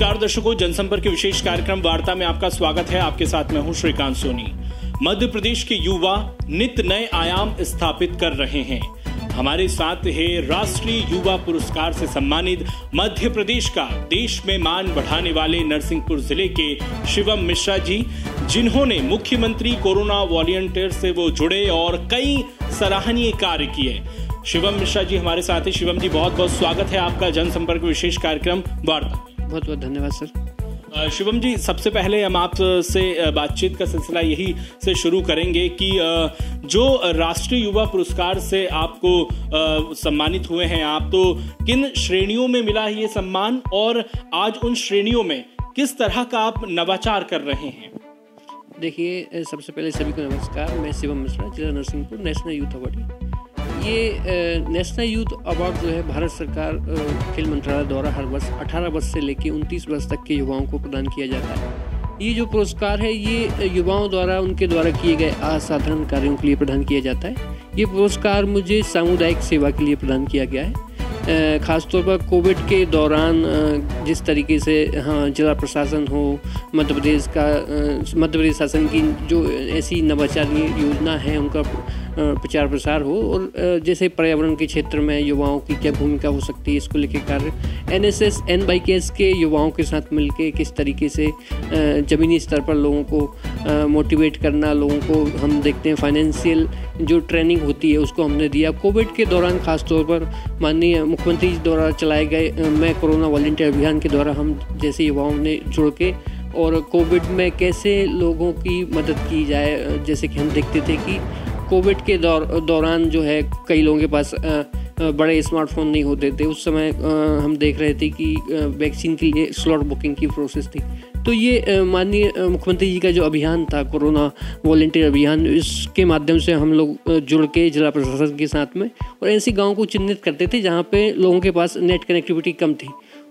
नमस्कार, दर्शकों। जनसंपर्क के विशेष कार्यक्रम वार्ता में आपका स्वागत है। आपके साथ मैं हूँ श्रीकांत सोनी। मध्य प्रदेश के युवा नित नए आयाम स्थापित कर रहे हैं। हमारे साथ है राष्ट्रीय युवा पुरस्कार से सम्मानित मध्य प्रदेश का देश में मान बढ़ाने वाले नरसिंहपुर ज़िले के शिवम मिश्रा जी, जिन्होंने मुख्यमंत्री कोरोना वॉलियंटियर से वो जुड़े और कई सराहनीय कार्य किए। शिवम मिश्रा जी हमारे साथ हैं। शिवम जी बहुत बहुत स्वागत है आपका जनसंपर्क विशेष कार्यक्रम वार्ता बहुत बहुत धन्यवाद सर। शिवम जी सबसे पहले हम आपसे बातचीत का सिलसिला यही से शुरू करेंगे कि जो राष्ट्रीय युवा पुरस्कार से आपको सम्मानित हुए हैं आप तो किन श्रेणियों में मिला है ये सम्मान और आज उन श्रेणियों में किस तरह का आप नवाचार कर रहे हैं? देखिए सबसे पहले सभी को नमस्कार। मैं शिवम मिश्रा जिला नरसिंहपुर नेशनल यूथ अवार्डी ये नेशनल यूथ अवार्ड जो है भारत सरकार खेल मंत्रालय द्वारा हर वर्ष 18 वर्ष से लेकर 29 वर्ष तक के युवाओं को प्रदान किया जाता है। ये जो पुरस्कार है, ये युवाओं द्वारा उनके द्वारा किए गए असाधारण कार्यों के लिए प्रदान किया जाता है। ये पुरस्कार मुझे सामुदायिक सेवा के लिए प्रदान किया गया है। ख़ासतौर पर कोविड के दौरान जिस तरीके से हाँ जिला प्रशासन हो, मध्य प्रदेश का मध्य प्रदेश शासन की जो ऐसी नवाचारी योजना है, उनका प्रचार प्रसार हो और जैसे पर्यावरण के क्षेत्र में युवाओं की क्या भूमिका हो सकती है इसको लेकर कार्य N S S N Y K S के युवाओं के साथ मिलके किस तरीके से ज़मीनी स्तर पर लोगों को मोटिवेट करना, लोगों को हम देखते हैं फाइनेंशियल जो ट्रेनिंग होती है उसको हमने दिया। कोविड के दौरान ख़ासतौर पर माननीय मुख्यमंत्री जी द्वारा चलाए गए मैं कोरोना वॉल्टियर अभियान के द्वारा हम जैसे युवाओं ने जुड़ के और कोविड में कैसे लोगों की मदद की जाए जैसे कि हम देखते थे कि कोविड के दौर, दौरान जो है कई लोगों के पास बड़े स्मार्टफ़ोन नहीं होते थे। उस समय हम देख रहे थे कि वैक्सीन के लिए स्लॉट बुकिंग की प्रोसेस थी। तो ये माननीय मुख्यमंत्री जी का जो अभियान था, कोरोना वॉल्टियर अभियान, इसके माध्यम से हम लोग जुड़ के जिला प्रशासन के साथ में और ऐसी गाँव को चिन्हित करते थे जहाँ पे लोगों के पास नेट कनेक्टिविटी कम थी।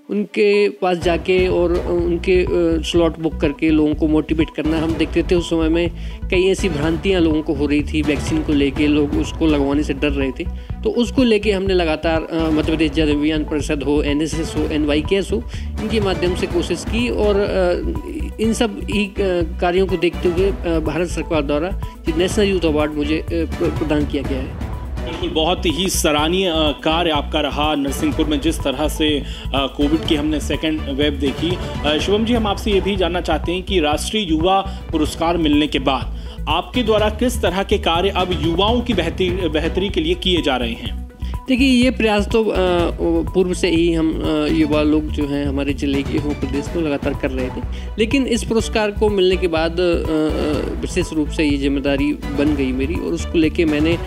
उनके पास जाके और उनके स्लॉट बुक करके लोगों को मोटिवेट करना। हम देखते थे उस समय में कई ऐसी भ्रांतियाँ लोगों को हो रही थी वैक्सीन को लेके लोग उसको लगवाने से डर रहे थे। तो उसको लेके हमने लगातार मध्य प्रदेश जन अभियान परिषद हो एनएसएस हो एन हो, इनके माध्यम से कोशिश की और इन सब ही कार्यों को देखते हुए भारत सरकार द्वारा नेशनल यूथ अवार्ड मुझे प्रदान किया गया है। बिल्कुल बहुत ही सराहनीय कार्य आपका रहा नरसिंहपुर में, जिस तरह से कोविड की हमने सेकेंड वेब देखी। शुभम जी, हम आपसे ये भी जानना चाहते हैं कि राष्ट्रीय युवा पुरस्कार मिलने के बाद आपके द्वारा किस तरह के कार्य अब युवाओं की बेहतरी बेहतरी के लिए किए जा रहे हैं? देखिए, ये प्रयास तो पूर्व से ही हम युवा लोग जो हैं हमारे ज़िले के हो, प्रदेश में लगातार कर रहे थे। लेकिन इस पुरस्कार को मिलने के बाद विशेष रूप से ये ज़िम्मेदारी बन गई मेरी और उसको लेके मैंने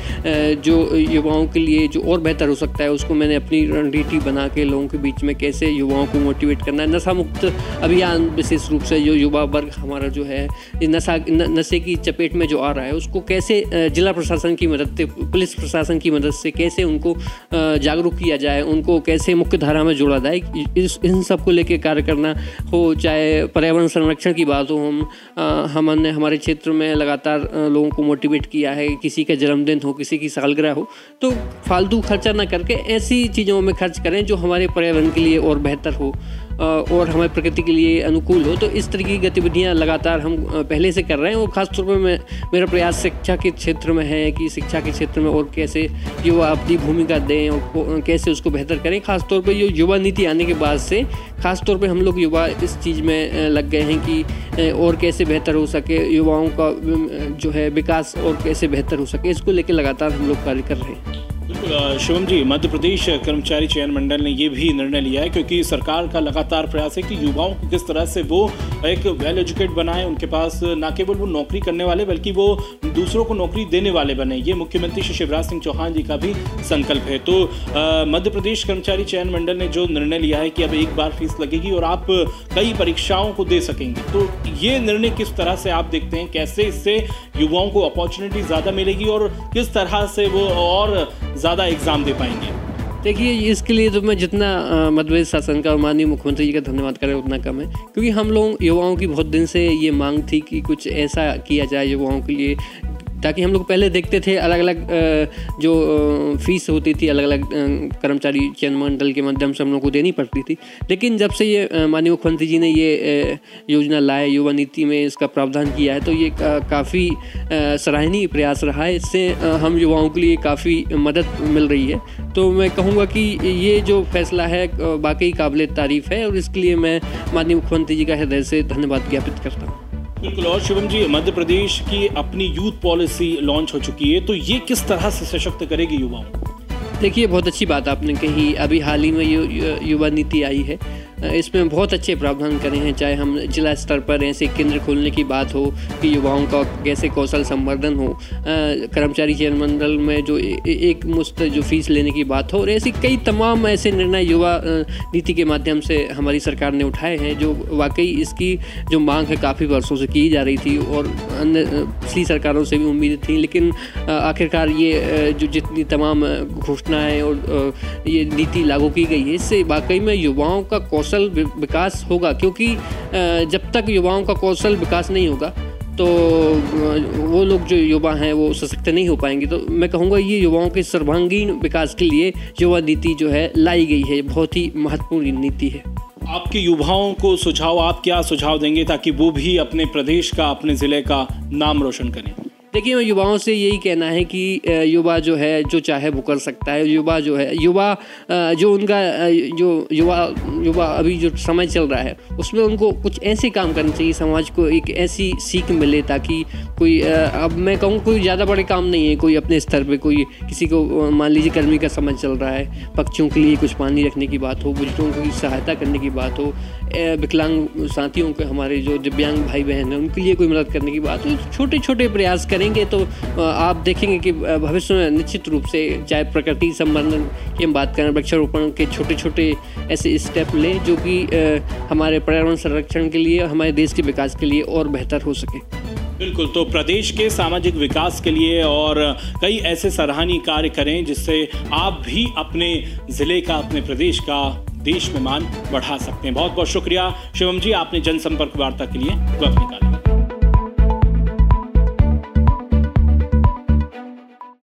जो युवाओं के लिए जो और बेहतर हो सकता है, उसको मैंने अपनी रणनीति बना के लोगों के बीच में कैसे युवाओं को मोटिवेट करना है। नशा मुक्त अभियान, विशेष रूप से जो युवा वर्ग हमारा जो है नशा नशे की चपेट में जो आ रहा है, उसको कैसे जिला प्रशासन की मदद से, पुलिस प्रशासन की मदद से कैसे उनको जागरूक किया जाए, उनको कैसे मुख्य धारा में जोड़ा जाए, इस, इन सबको लेकर कार्य करना हो, चाहे पर्यावरण संरक्षण की बात हो, हम हमने हमारे क्षेत्र में लगातार लोगों को मोटिवेट किया है, किसी का जन्मदिन हो, किसी की सालगिरह हो तो फालतू खर्चा ना करके ऐसी चीज़ों में खर्च करें जो हमारे पर्यावरण के लिए और बेहतर हो। और हमारी प्रकृति के लिए अनुकूल हो। तो इस तरह की गतिविधियाँ लगातार हम पहले से कर रहे हैं। और ख़ासतौर पर मैं, मेरा प्रयास शिक्षा के क्षेत्र में है कि शिक्षा के क्षेत्र में और कैसे युवा अपनी भूमिका दें और कैसे उसको बेहतर करें। खासतौर पर ये युवा नीति आने के बाद से खासतौर पर हम लोग युवा इस चीज़ में लग गए हैं कि और कैसे बेहतर हो सके, युवाओं का जो है विकास और कैसे बेहतर हो सके, इसको लेकर लगातार हम लोग कार्य कर रहे हैं। शिवम जी, मध्य प्रदेश कर्मचारी चयन मंडल ने ये भी निर्णय लिया है, क्योंकि सरकार का लगातार प्रयास है कि युवाओं को किस तरह से वो एक वेल एजुकेट बनाए, उनके पास न केवल वो नौकरी करने वाले, बल्कि वो दूसरों को नौकरी देने वाले बने। ये मुख्यमंत्री श्री शिवराज सिंह चौहान जी का भी संकल्प है। तो मध्य प्रदेश कर्मचारी चयन मंडल ने जो निर्णय लिया है कि अब एक बार फ़ीस लगेगी और आप कई परीक्षाओं को दे सकेंगे। तो ये निर्णय किस तरह से आप देखते हैं? कैसे इससे युवाओं को अपॉर्चुनिटी ज़्यादा मिलेगी और किस तरह से वो और ज़्यादा एग्ज़ाम दे पाएँगे। देखिए, इसके लिए तो मैं जितना मध्य शासन का और माननीय मुख्यमंत्री जी का धन्यवाद करें उतना कम है। क्योंकि हम लोग युवाओं की बहुत दिन से ये मांग थी कि कुछ ऐसा किया जाए युवाओं के लिए ताकि हम लोग पहले देखते थे अलग अलग जो फ़ीस होती थी अलग अलग कर्मचारी चयन मंडल के माध्यम से हम लोग को देनी पड़ती थी। लेकिन जब से ये माननीय मुख्यमंत्री जी ने ये योजना लाए युवा नीति में इसका प्रावधान किया है तो ये का, काफ़ी सराहनीय प्रयास रहा है। इससे हम युवाओं के लिए काफ़ी मदद मिल रही है। तो मैं कहूँगा कि ये जो फैसला है वाकई काबिल तारीफ़ है और इसके लिए मैं माननीय मुख्यमंत्री जी का हृदय से धन्यवाद ज्ञापित करता हूँ। बिल्कुल और शिवम जी, मध्य प्रदेश की अपनी यूथ पॉलिसी लॉन्च हो चुकी है तो ये किस तरह से सशक्त करेगी युवाओं? देखिए, बहुत अच्छी बात आपने कही। अभी हाल ही में युवा नीति आई है इसमें बहुत अच्छे प्रावधान करे हैं, चाहे हम जिला स्तर पर ऐसे केंद्र खोलने की बात हो कि युवाओं का कैसे कौशल संवर्धन हो। कर्मचारी चयन मंडल में जो एक मुस्त जो फ़ीस लेने की बात हो, और ऐसी कई तमाम ऐसे निर्णय युवा नीति के माध्यम से हमारी सरकार ने उठाए हैं, जो वाकई इसकी जो मांग है काफ़ी वर्षों से की जा रही थी, और अन्य पिछली सरकारों से भी उम्मीद थी, लेकिन आखिरकार ये जो जितनी तमाम घोषणाएँ और ये नीति लागू की गई है, इससे वाकई में युवाओं का कौशल कौशल विकास होगा, क्योंकि जब तक युवाओं का कौशल विकास नहीं होगा तो वो लोग जो युवा हैं, वो सशक्त नहीं हो पाएँगे। तो मैं कहूँगा, ये युवाओं के सर्वांगीण विकास के लिए युवा नीति जो है, लाई गई है। बहुत ही महत्वपूर्ण नीति है। आपके युवाओं को सुझाव, आप क्या सुझाव देंगे ताकि वो भी अपने प्रदेश का, अपने ज़िले का नाम रोशन करें? देखिए, मैं युवाओं से यही कहना है कि युवा जो है, जो चाहे वो कर सकता है। युवा जो है, युवा जो उनका जो युवा युवा अभी जो समय चल रहा है, उसमें उनको कुछ ऐसे काम करने चाहिए, समाज को एक ऐसी सीख मिले ताकि कोई अब मैं कहूँ कोई ज़्यादा बड़े काम नहीं है, कोई अपने स्तर पे कोई किसी को मान लीजिए गर्मी का समय चल रहा है, पक्षियों के लिए कुछ पानी रखने की बात हो, बुज़ुर्गों की सहायता करने की बात हो विकलांग साथियों के हमारे जो दिव्यांग भाई बहन हैं, उनके लिए कोई मदद करने की बात हो छोटे छोटे प्रयास करेंगे तो आप देखेंगे कि भविष्य में निश्चित रूप से चाहे प्रकृति संबंधन की हम बात करें, वृक्षारोपण के छोटे छोटे ऐसे स्टेप लें जो कि हमारे पर्यावरण संरक्षण के लिए, हमारे देश के विकास के लिए और बेहतर हो सके। बिल्कुल तो प्रदेश के सामाजिक विकास के लिए और कई ऐसे सराहनीय कार्य करें जिससे आप भी अपने ज़िले का, अपने प्रदेश का देश में मान बढ़ा सकते हैं। बहुत बहुत शुक्रिया। शिवम जी, आपने जनसंपर्क वार्ता के लिए वक्त निकाला।